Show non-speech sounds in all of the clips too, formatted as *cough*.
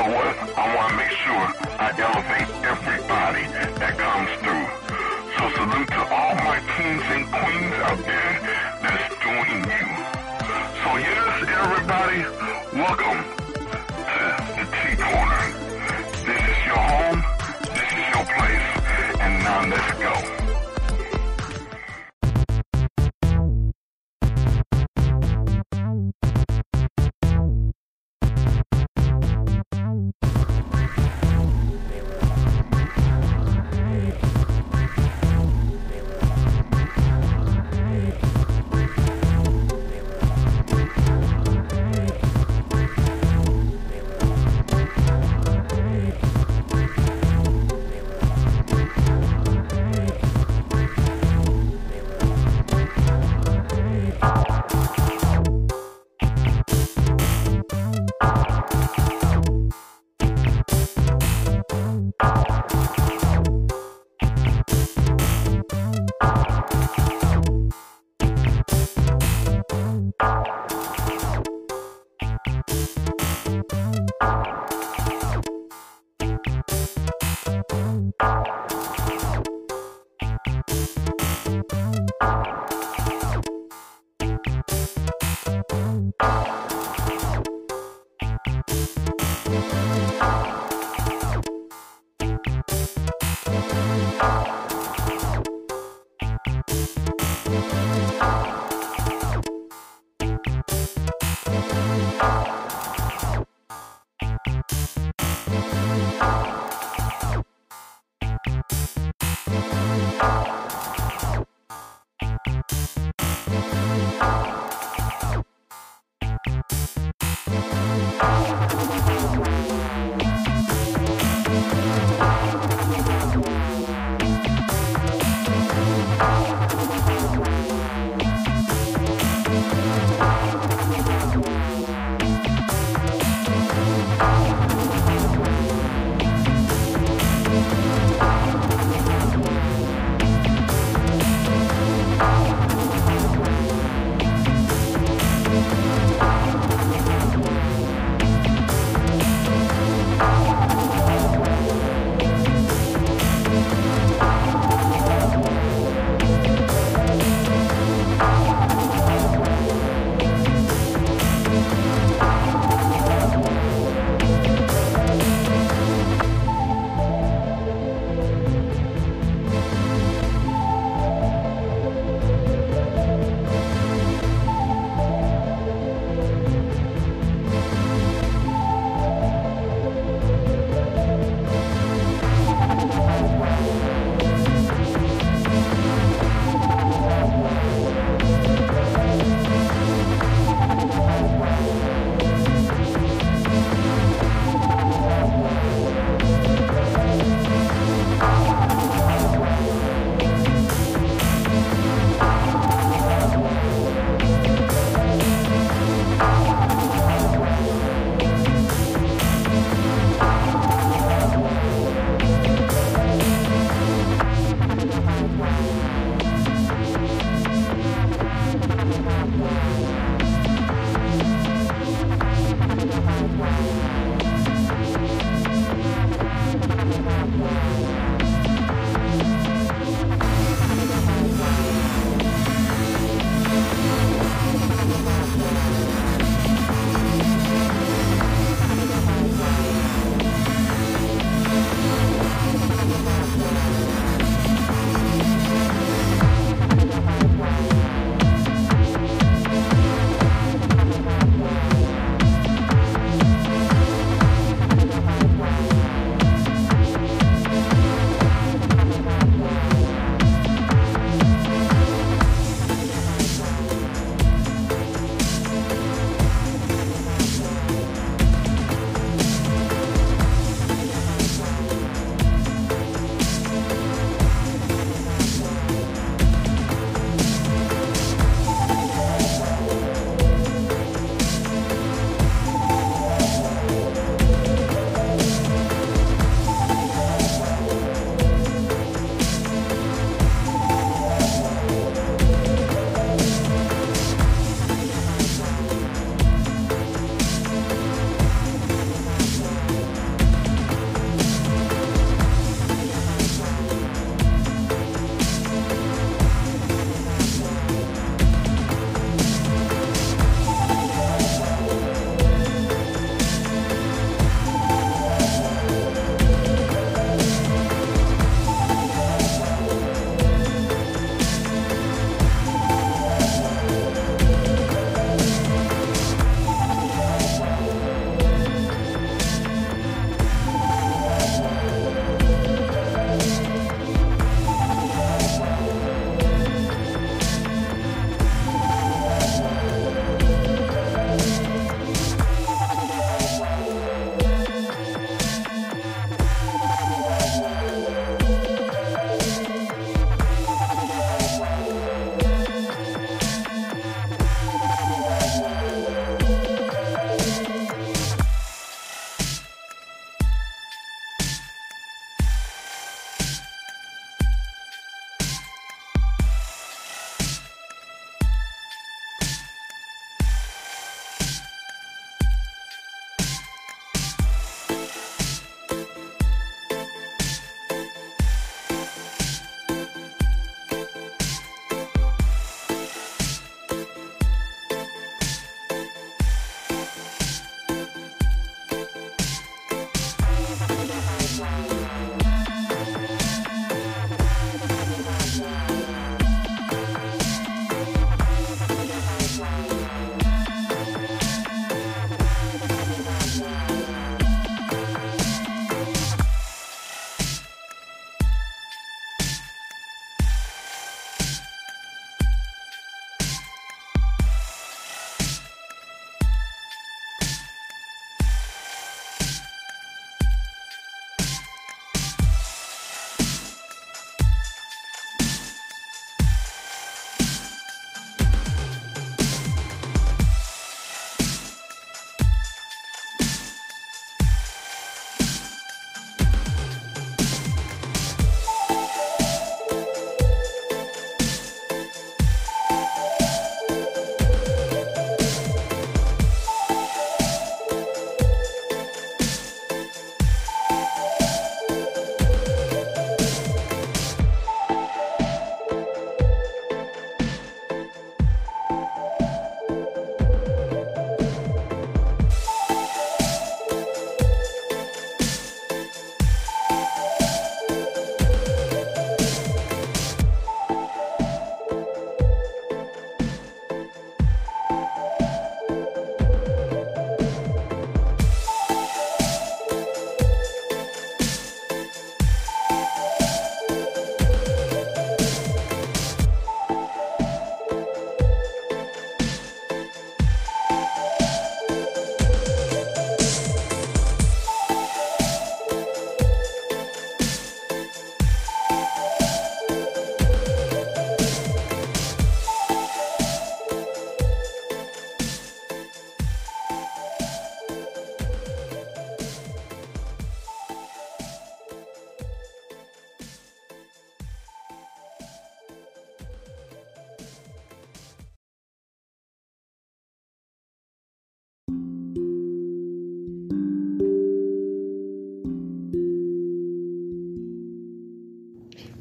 know what? I want to make sure I elevate everybody that comes through. So salute to all my kings and queens out there that's doing you. So yes, everybody, welcome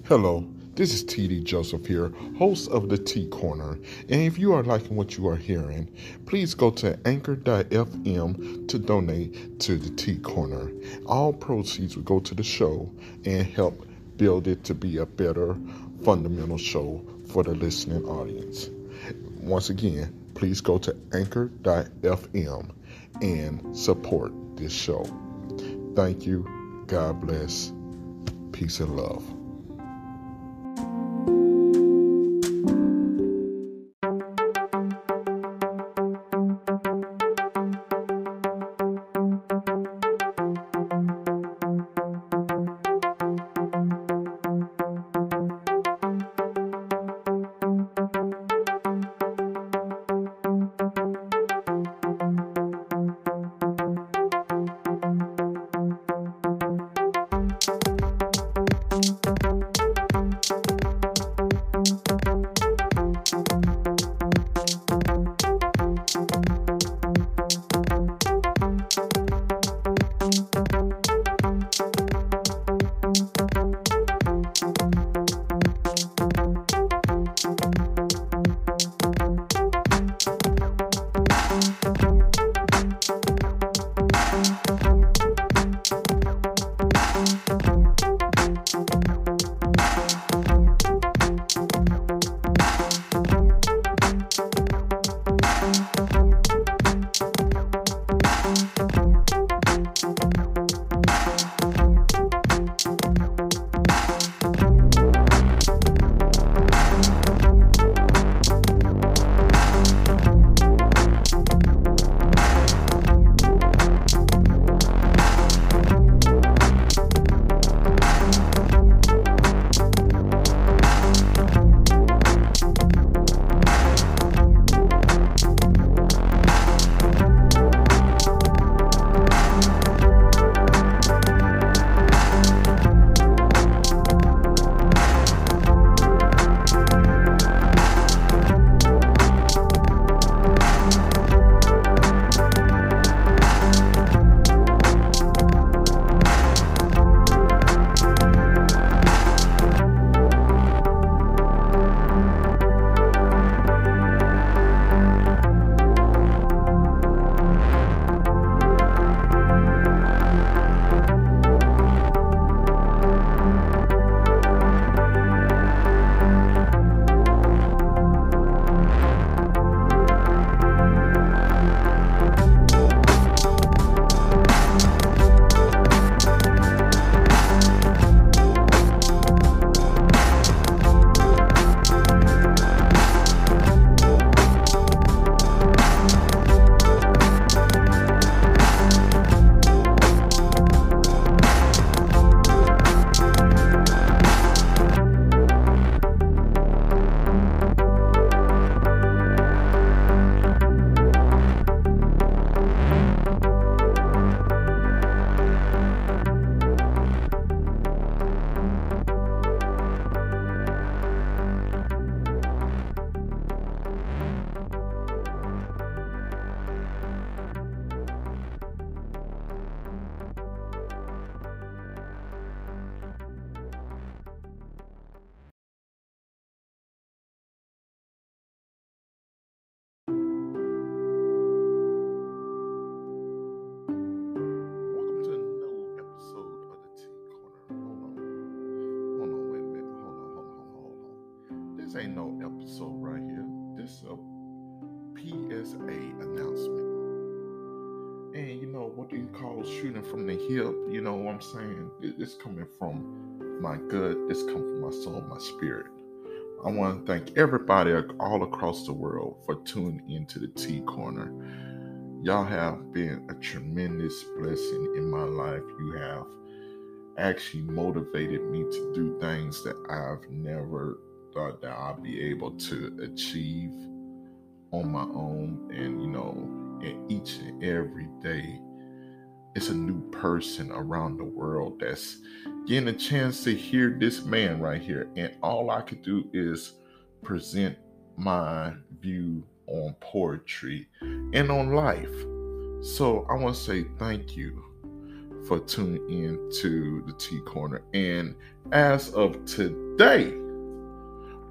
Hello, this is TD Joseph here, host of the T Corner. And if you are liking what you are hearing, please go to anchor.fm to donate to the T Corner. All proceeds will go to the show and help build it to be a better fundamental show for the listening audience. Once again, please go to anchor.fm and support this show. Thank you. God bless. Peace and love. From my gut, it's coming from my soul, my spirit. I want to thank everybody all across the world for tuning into the T Corner. Y'all have been a tremendous blessing in my life. You have actually motivated me to do things that I've never thought that I'd be able to achieve on my own. And, you know, and each and every day, it's a new person around the world that's getting a chance to hear this man right here. And all I could do is present my view on poetry and on life. So I want to say thank you for tuning in to the T Corner. And as of today,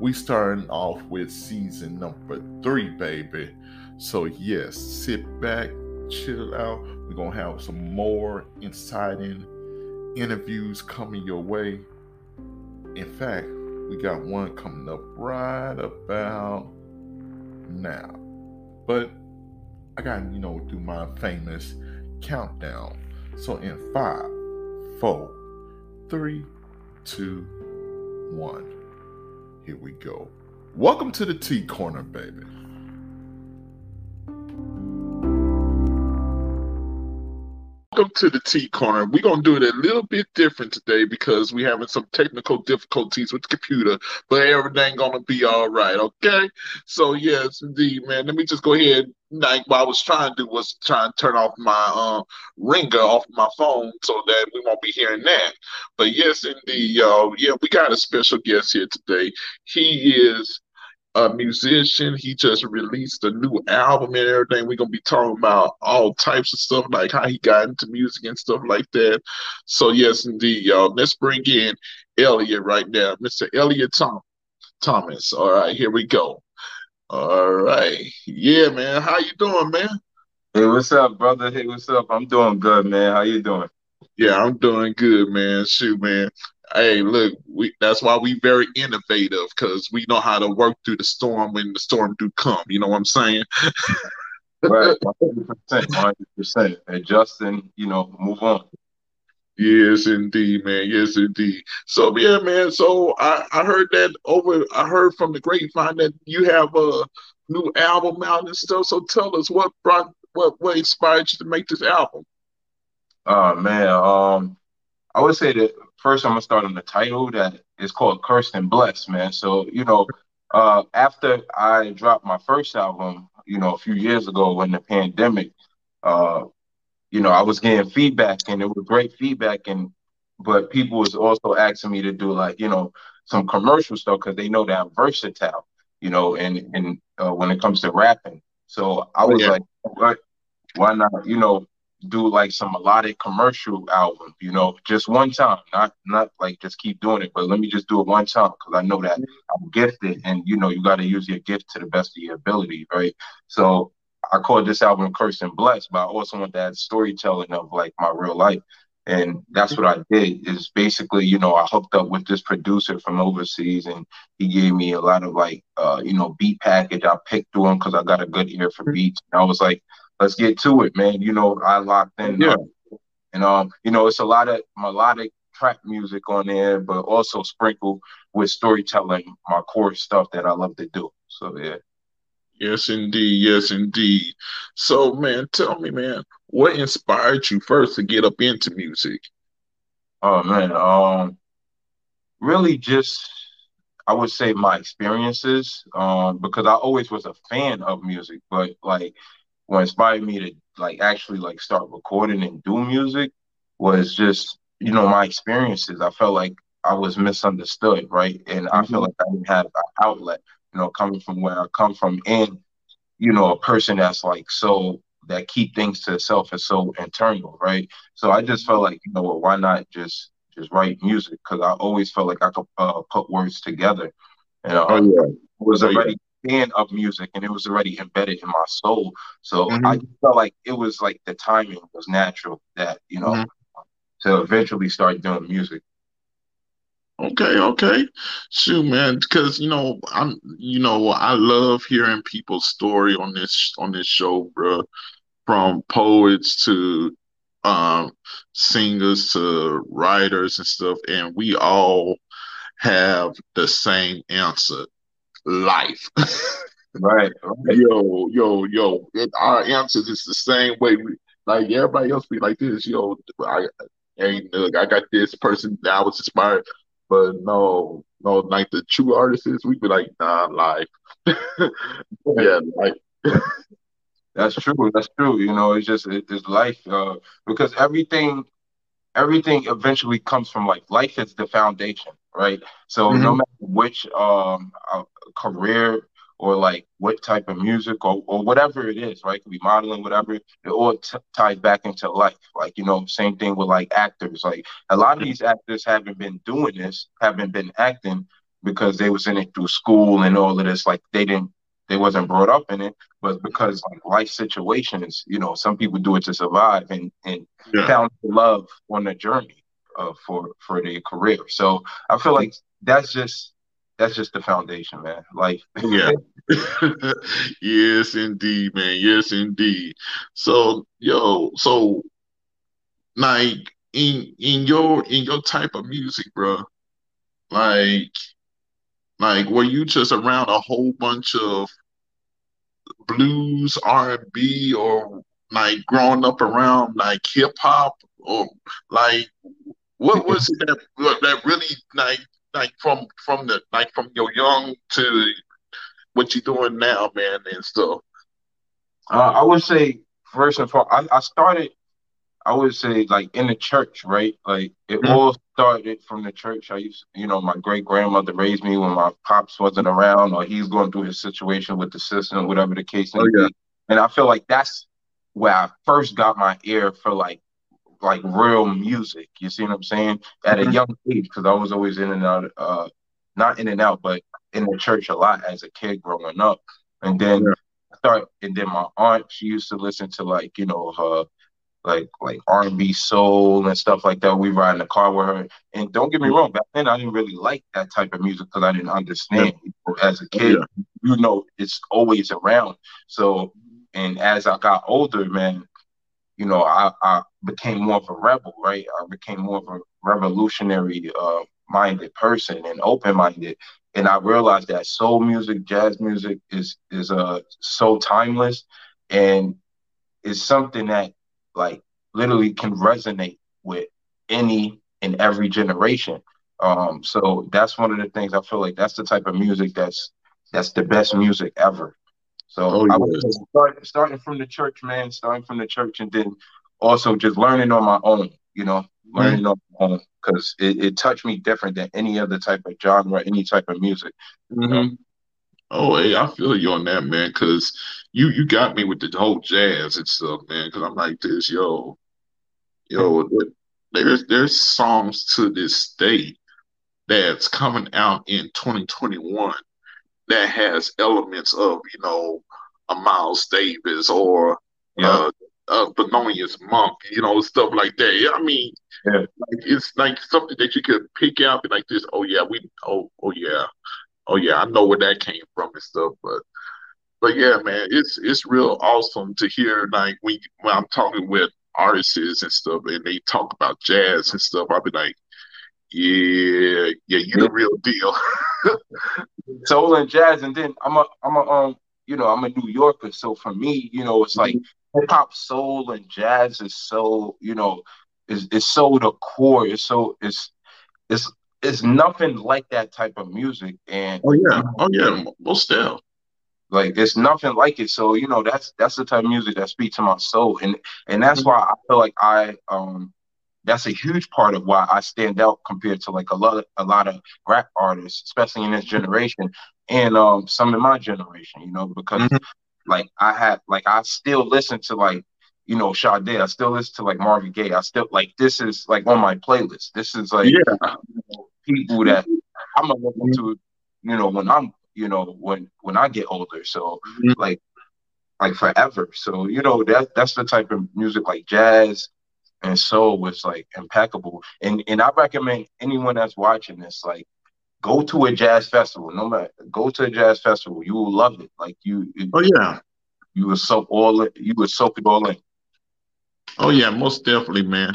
we starting off with season number three, baby. So yes, sit back, chill out. We're gonna have some more inciting interviews coming your way. In fact, we got one coming up right about now. But I gotta, you know, do my famous countdown. So in five, four, three, two, one. Here we go. Welcome to the T Corner, baby. Welcome to the T Corner. We're gonna do it a little bit different today because we're having some technical difficulties with the computer, but everything gonna be all right, okay? So yes, indeed, man. Let me just go ahead. Like what I was trying to do was try and turn off my uh, ringer off my phone so that we won't be hearing that. But yes, indeed, y'all. Yeah, we got a special guest here today. He is a musician. He just released a new album and everything. We're gonna be talking about all types of stuff, like how he got into music and stuff like that. So yes, indeed, y'all. Let's bring in Elliot right now, Mr. Elliot Tom Thomas. All right, here we go. All right, yeah, man. How you doing, man? Hey, what's up, brother? Hey, what's up? I'm doing good, man. How you doing? Yeah, I'm doing good, man. Shoot, man hey, look, we that's why we very innovative because we know how to work through the storm when the storm do come. You know what I'm saying? right, 100%, 100%. Adjust and you know move on. Yes, indeed, man. Yes, indeed. So yeah, man. So I, I heard that over. I heard from the grapevine that you have a new album out and stuff. So tell us what brought what what inspired you to make this album. Oh man, um, I would say that first I'm gonna start on the title that is called Cursed and Blessed, man. So, you know, uh, after I dropped my first album, you know, a few years ago when the pandemic, uh, you know, I was getting feedback and it was great feedback and but people was also asking me to do like, you know, some commercial stuff because they know that I'm versatile, you know, and and uh, when it comes to rapping. So I was yeah. like, what? Why not, you know, do like some melodic commercial album, you know, just one time, not not like just keep doing it, but let me just do it one time because I know that I'm gifted, and you know, you got to use your gift to the best of your ability, right? So I called this album "Cursed and Blessed," but I also want that storytelling of like my real life, and that's what I did. Is basically, you know, I hooked up with this producer from overseas, and he gave me a lot of like, uh, you know, beat package. I picked through him because I got a good ear for beats, and I was like let's get to it, man. You know, I locked in. Yeah. and um, you know, it's a lot of melodic trap music on there, but also sprinkled with storytelling, my core stuff that I love to do. So yeah. Yes, indeed. Yes, indeed. So, man, tell me, man, what inspired you first to get up into music? Oh man, um, really just I would say my experiences, um, because I always was a fan of music, but like what inspired me to like actually like start recording and do music was just you know my experiences. I felt like I was misunderstood, right? And mm-hmm. I felt like I didn't have an outlet, you know, coming from where I come from, and you know, a person that's like so that keep things to itself is so internal, right? So I just felt like you know what, why not just just write music? Because I always felt like I could uh, put words together, and uh, oh, yeah. was already fan of music and it was already embedded in my soul. So mm-hmm. I felt like it was like the timing was natural that, you know, mm-hmm. to eventually start doing music. Okay, okay. Shoot, man, because you know, I'm you know, I love hearing people's story on this on this show, bro. From poets to um singers to writers and stuff, and we all have the same answer life. *laughs* right, right. Yo, yo, yo. It, our answers is the same way. We, like everybody else be like this. Yo, I, ain't. look, I got this person that I was inspired, but no, no, like the true artists, we be like, nah, life. *laughs* yeah, like. *laughs* That's true. That's true. You know, it's just it, it's life uh, because everything, everything eventually comes from life. Life is the foundation, right? So mm-hmm. no matter which um, career or like what type of music or, or whatever it is, right? Could be modeling, whatever. It all t- ties back into life. Like, you know, same thing with like actors. Like a lot of these actors haven't been doing this, haven't been acting because they was in it through school and all of this. Like they didn't, they wasn't brought up in it, but because like life situations, you know, some people do it to survive and and yeah. found love on the journey uh, for for their career. So I feel like that's just that's just the foundation, man. Like, yeah, *laughs* yes, indeed, man. Yes, indeed. So, yo, so like in in your in your type of music, bro, like, like were you just around a whole bunch of blues, R and B, or like growing up around like hip hop, or like what was it that that really like like from from the like from your young to what you're doing now, man, and stuff? Uh, I would say first and foremost, I, I started. I would say like in the church, right? Like it mm-hmm. all started from the church. I used, you know, my great grandmother raised me when my pops wasn't around, or he's going through his situation with the system, whatever the case may oh, yeah. be. And I feel like that's where I first got my ear for like like real music. You see what I'm saying? At a mm-hmm. young age, because I was always in and out, uh, not in and out, but in the church a lot as a kid growing up. And then yeah. start, and then my aunt, she used to listen to like you know her like like R and B soul and stuff like that. We ride in the car with her. And don't get me wrong, back then I didn't really like that type of music because I didn't understand. Yeah. As a kid, yeah. you know, it's always around. So, and as I got older, man, you know, I, I became more of a rebel, right? I became more of a revolutionary uh, minded person and open minded. And I realized that soul music, jazz music is is uh so timeless and is something that like literally can resonate with any and every generation. Um, so that's one of the things I feel like that's the type of music that's that's the best music ever. So oh, I was start, starting from the church, man, starting from the church, and then also just learning on my own, you know, learning mm-hmm. on my own because it, it, touched me different than any other type of genre, any type of music. Mm-hmm. Oh, hey, I feel you on that, man, because you you got me with the whole jazz and stuff, man. Because I'm like this, yo, yo, there's there's songs to this day that's coming out in 2021 that has elements of you know a Miles Davis or yeah. uh, uh Thelonious Monk, you know, stuff like that. I mean, yeah. like, it's like something that you could pick out and like this. Oh yeah, we. Oh oh yeah, oh yeah, I know where that came from and stuff. But but yeah, man, it's it's real awesome to hear like when when I'm talking with artists and stuff, and they talk about jazz and stuff. I'll be like, yeah, yeah, you the real deal. *laughs* Soul and jazz, and then I'm a, I'm a, um, you know, I'm a New Yorker, so for me, you know, it's like hip hop, soul, and jazz is so, you know, is is so the core. It's so it's it's it's nothing like that type of music. And oh yeah, oh yeah, well still. Like it's nothing like it. So you know that's that's the type of music that speaks to my soul, and and that's mm-hmm. why I feel like I um that's a huge part of why I stand out compared to like a lot of, a lot of rap artists, especially in this generation and um some in my generation, you know, because mm-hmm. like I had like I still listen to like you know Sade, I still listen to like Marvin Gaye, I still like this is like on my playlist. This is like yeah. you know, people that I'm gonna listen to, you know, when I'm you know when when I get older. So mm-hmm. like like forever. So you know that that's the type of music like jazz and soul was like impeccable. And and I recommend anyone that's watching this, like, go to a jazz festival. No matter, go to a jazz festival. You will love it. Like you. Oh yeah. You will soak all it. You will soak it all in. Oh yeah, most definitely, man.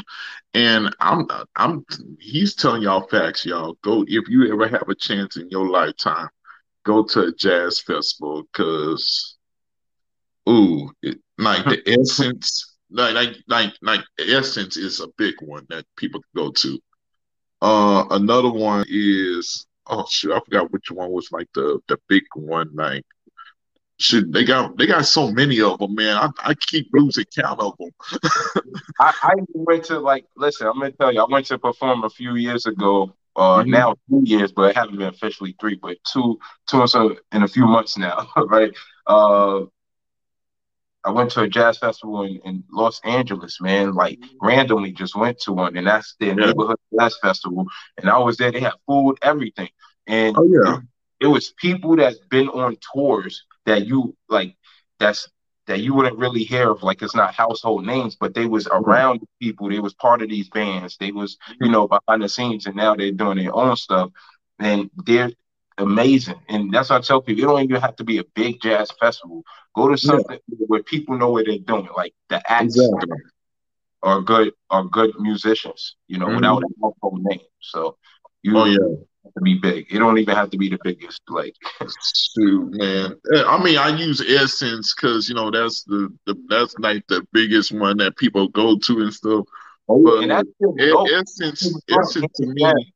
And I'm I'm he's telling y'all facts, y'all. Go if you ever have a chance in your lifetime, go to a jazz festival because ooh, it, like the *laughs* essence like like like like Essence is a big one that people go to. Uh, another one is oh shit, I forgot which one was like the the big one. Like, shit, they got they got so many of them, man. I, I keep losing count of them. *laughs* I, I went to like listen. I'm gonna tell you, I went to perform a few years ago Uh, Mhm. now two years, but it haven't been officially three, but two, two and so in a few months now, *laughs* right? Uh, I went to a jazz festival in, in Los Angeles, man. Like mm-hmm. randomly, just went to one, and that's their Yeah. neighborhood jazz festival. And I was there; they had food, everything, and Oh yeah. *clears throat* it was people that's been on tours that you like that's that you wouldn't really hear of like it's not household names but they was mm-hmm. around people they was part of these bands they was you mm-hmm. know behind the scenes and now they're doing their own stuff and they're amazing and that's what i tell people it don't even have to be a big jazz festival go to something where people know what they're doing like the acts Exactly. are good are good musicians you know Mhm. without a household name so you Oh yeah. have to be big it don't even have to be the biggest like Shoot, man. Uh, I mean, I use Essence because you know that's the, the that's like the biggest one that people go to and stuff. But and that's Essence, Essence to me,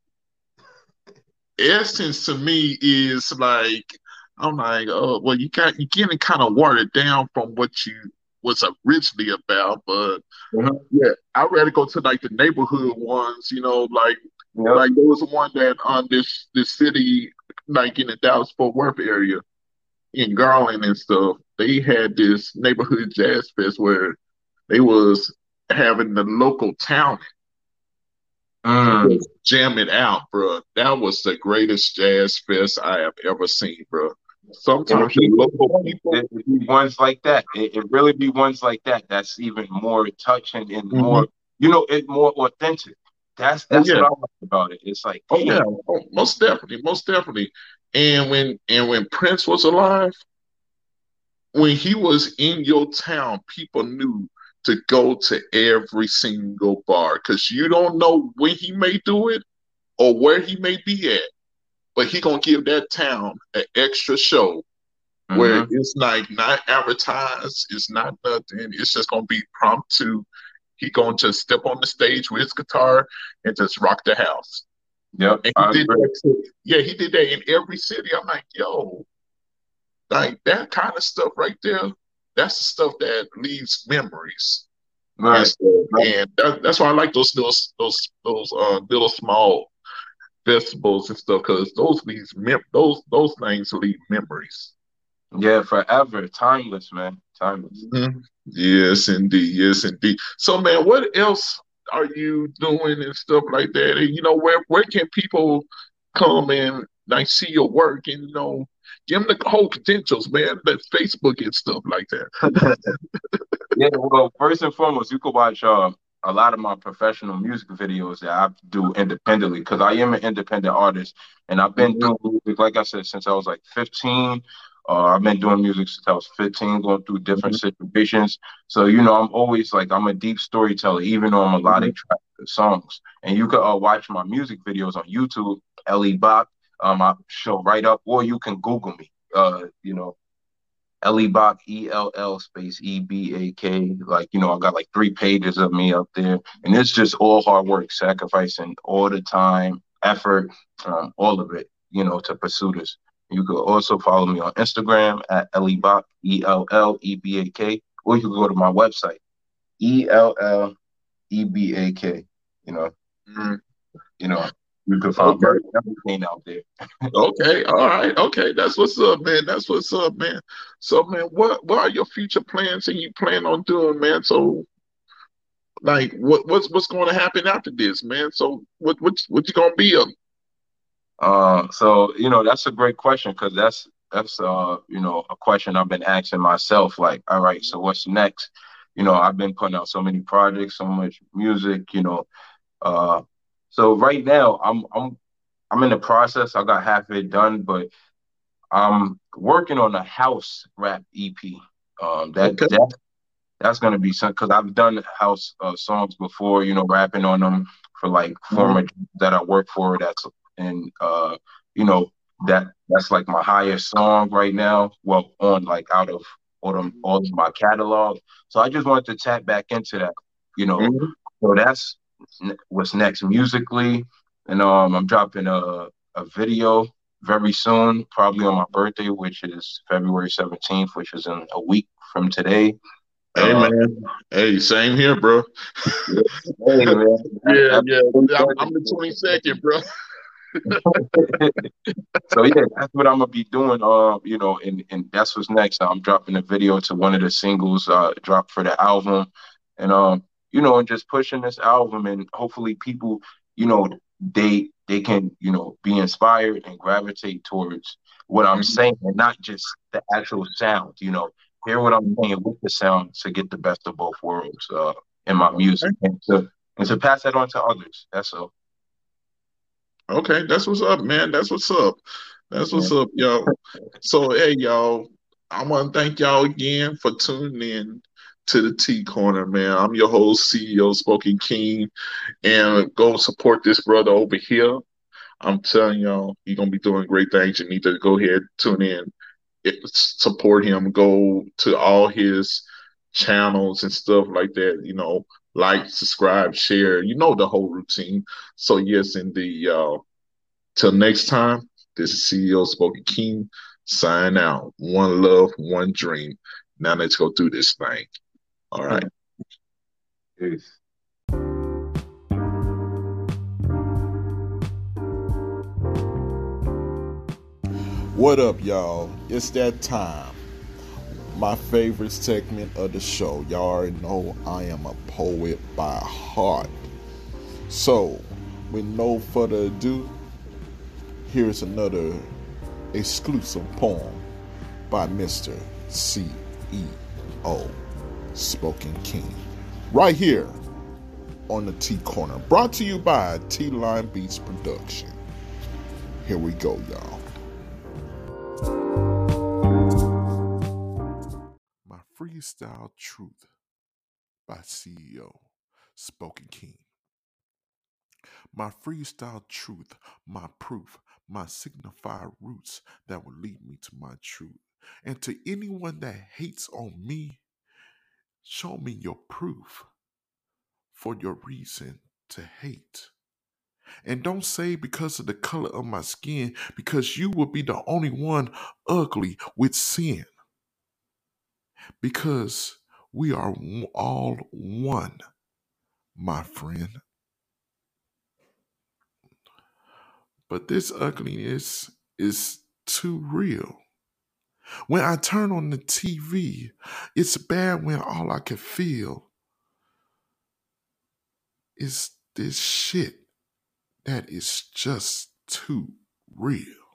Essence to me is like I'm like, oh, well, you got you getting kind of watered down from what you was originally about, but Mhm. yeah, I'd rather go to like the neighborhood ones, you know, like Yep. like there was one that on this this city, like in the Dallas Fort Worth area, in Garland and stuff. They had this neighborhood jazz fest where they was having the local town Mm. jam it out, bro. That was the greatest jazz fest I have ever seen, bro. Sometimes the local people, It, it be ones like that. It, it really be ones like that. That's even more touching and Mhm. more, you know, it more authentic. That's Oh, that's yeah. what I like about it. It's like, oh yeah, oh, most definitely, most definitely. And when and when Prince was alive, when he was in your town, people knew to go to every single bar because you don't know when he may do it or where he may be at, but he gonna give that town an extra show where Mhm. it's like not advertised, it's not nothing, it's just gonna be promptu. He gonna just step on the stage with his guitar and just rock the house. Yep, And he did that to, yeah, he did that in every city. I'm like, yo, like that kind of stuff right there, that's the stuff that leaves memories. And, Right. stuff. Right. and that, that's why I like those little those those uh little small festivals and stuff because those leaves mem- those those things leave memories. Yeah, forever. Timeless, man. Timeless. Mhm. Yes, indeed. Yes, indeed. So, man, what else are you doing and stuff like that? And you know, where where can people come and like see your work and you know, give them the whole credentials, man? That Facebook and stuff like that. *laughs* Yeah, well, first and foremost, you could watch uh, a lot of my professional music videos that I do independently because I am an independent artist and I've been doing music, like I said, since I was like 15. Uh, I've been doing music since I was 15, going through different situations. So, you know, I'm always like, I'm a deep storyteller, even though I'm a melodic track songs. And you could uh, watch my music videos on YouTube, Ellie Bach. Um, I show right up, or you can Google me. Uh, you know, Ellie Bach, E L L space E B A K. Like, you know, I got like three pages of me up there. And it's just all hard work, sacrificing all the time, effort, um, all of it, you know, to pursue this. You could also follow me on Instagram at Ellie Bach, E L L E B A K, or you can go to my website, E L L E B A K. You know, Mhm. you know, you could find Okay. everything out there. *laughs* Okay, all right, okay, that's what's up, man. That's what's up, man. So, man, what what are your future plans and you plan on doing, man? So, like, what what's what's going to happen after this, man? So, what what what you gonna be up? Uh, so you know that's a great question because that's that's uh you know a question I've been asking myself. Like, all right, so what's next? You know, I've been putting out so many projects, so much music. You know, uh, so right now I'm I'm I'm in the process. I got half of it done, but I'm working on a house rap EP. Um, that Okay. that that's gonna be some because I've done house uh, songs before. You know, rapping on them for like former that I work for. That's and uh, you know that that's like my highest song right now. Well, on like out of all them all of my catalog. So I just wanted to tap back into that. You know, Mhm. so that's what's next musically, and um, I'm dropping a a video very soon, probably on my birthday, which is February 17th, which is in a week from today. Hey Uh, man, hey, same here, bro. Hey, man. *laughs* Yeah, yeah. I'm, I'm the 22nd, bro. *laughs* so yeah, that's what I'm gonna be doing. Uh, you know, and and that's what's next. I'm dropping a video to one of the singles uh dropped for the album, and um, you know, and just pushing this album, and hopefully people, you know, they they can you know be inspired and gravitate towards what I'm mm-hmm. saying, and not just the actual sound. You know, hear what I'm saying with the sound to get the best of both worlds uh in my music, and to and to pass that on to others. That's all. Okay, that's what's up, man. That's what's up. That's what's up, y'all. So, hey, y'all, I want to thank y'all again for tuning in to the T Corner, man. I'm your host, CEO Spoken King, and go support this brother over here. I'm telling y'all, he's gonna be doing great things. You need to go ahead, tune in, eh, support him. Go to all his channels and stuff like that. You know, like, subscribe, share. You know the whole routine. So yes, indeed, y'all. Till next time, this is CEO Spoken King. Sign out. One love, one dream. Now let's go do this thing. All right. Peace. What up, y'all? It's that time my favorite segment of the show. Y'all already know I am a poet by heart. So, with no further ado, here's another exclusive poem by Mr. CEO Spoken King. Right here on the T Corner. Brought to you by T Line Beats Production. Here we go, y'all. My Freestyle Truth by CEO Spoken King. My freestyle truth, my proof, my signified roots that will lead me to my truth. And to anyone that hates on me, show me your proof for your reason to hate. And don't say because of the color of my skin, because you will be the only one ugly with sin because we are all one, my friend. But this ugliness is too real. When I turn on the TV, it's bad when all I can feel is this shit that is just too real.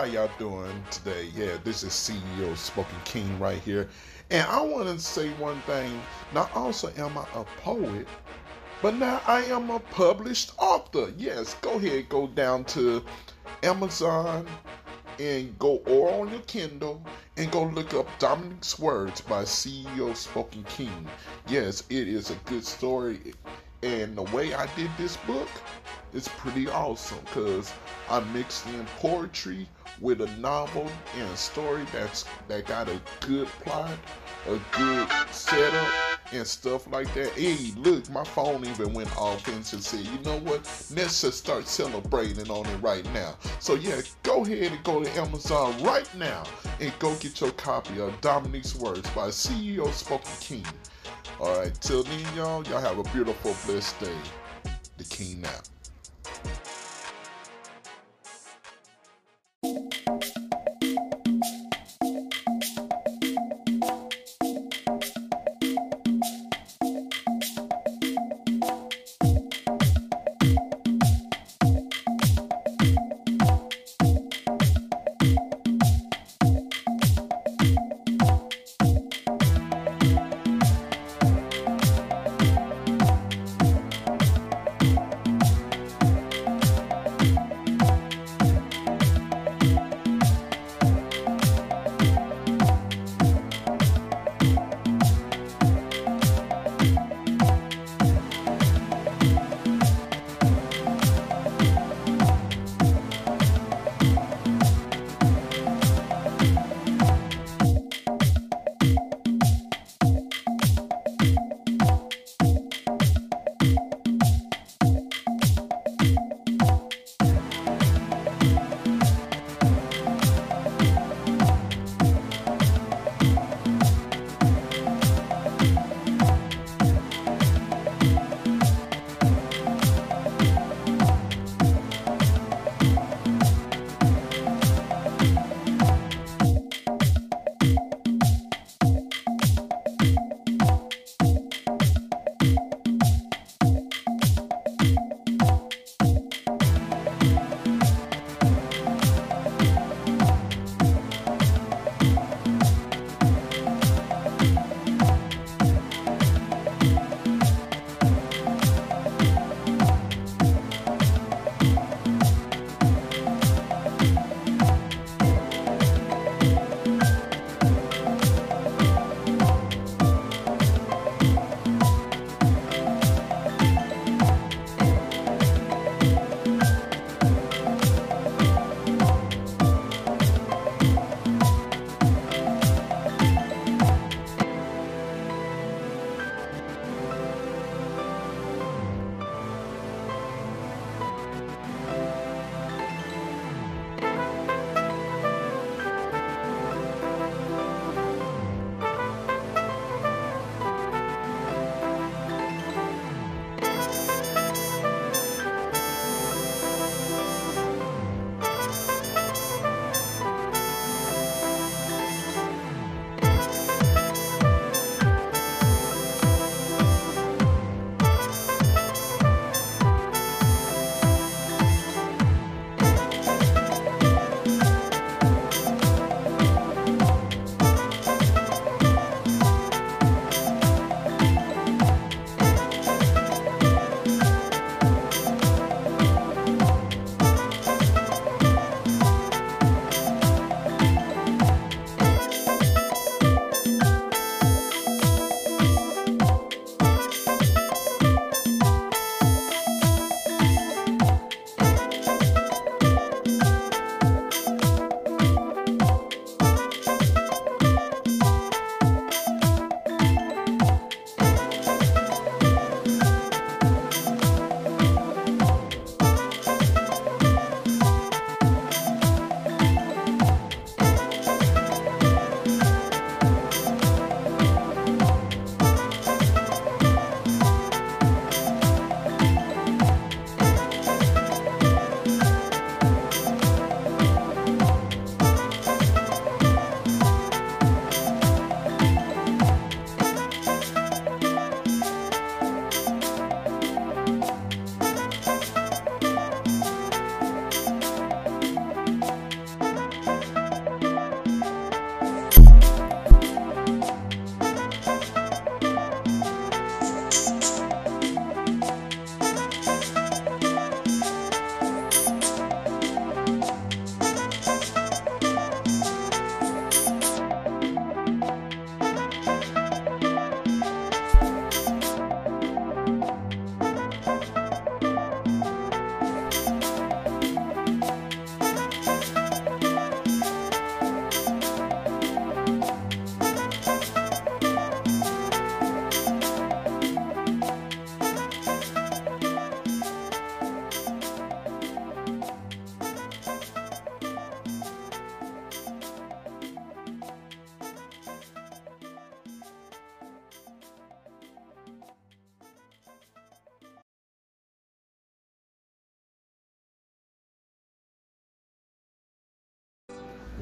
How y'all doing today? Yeah, this is CEO Spoken King right here. And I want to say one thing. Not also am I a poet, but now I am a published author. Yes, go ahead, go down to Amazon and go or on your Kindle and go look up Dominic's Words by CEO Spoken King. Yes, it is a good story. And the way I did this book is pretty awesome because I mixed in poetry with a novel and a story that's that got a good plot, a good setup, and stuff like that. Hey, look, my phone even went off and said, you know what? Let's just start celebrating on it right now. So yeah, go ahead and go to Amazon right now and go get your copy of Dominic's Words by CEO Spoken King. All right, till then, y'all, y'all have a beautiful, blessed day. The King out.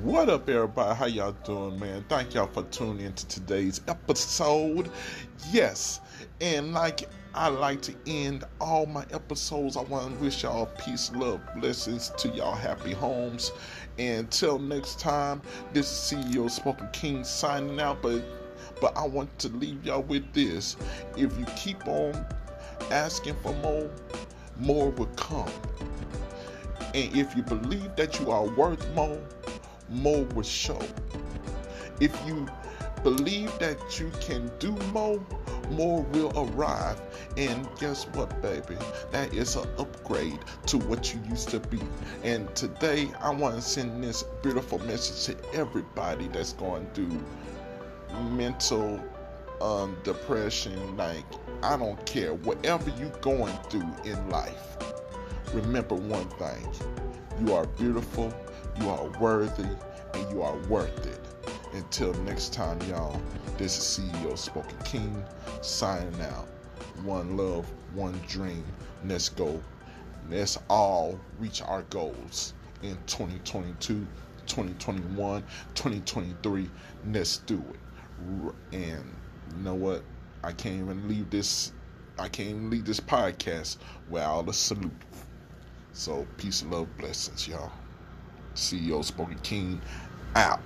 What up, everybody? How y'all doing, man? Thank y'all for tuning into today's episode. Yes, and like I like to end all my episodes, I want to wish y'all peace, love, blessings to y'all happy homes. And until next time, this is CEO Spoken King signing out. But but I want to leave y'all with this: if you keep on asking for more, more will come. And if you believe that you are worth more, more will show. If you believe that you can do more, more will arrive. And guess what, baby? That is an upgrade to what you used to be. And today, I want to send this beautiful message to everybody that's going through mental um, depression. Like, I don't care. Whatever you're going through in life, remember one thing you are beautiful, you are worthy, and you are worth it. Until next time, y'all, this is CEO Spoken King signing out. One love, one dream. Let's go. Let's all reach our goals in 2022, 2021, 2023. Let's do it. And you know what? I can't even leave this. I can't even leave this podcast without a salute. So peace, love, blessings, y'all. CEO Spoken King out.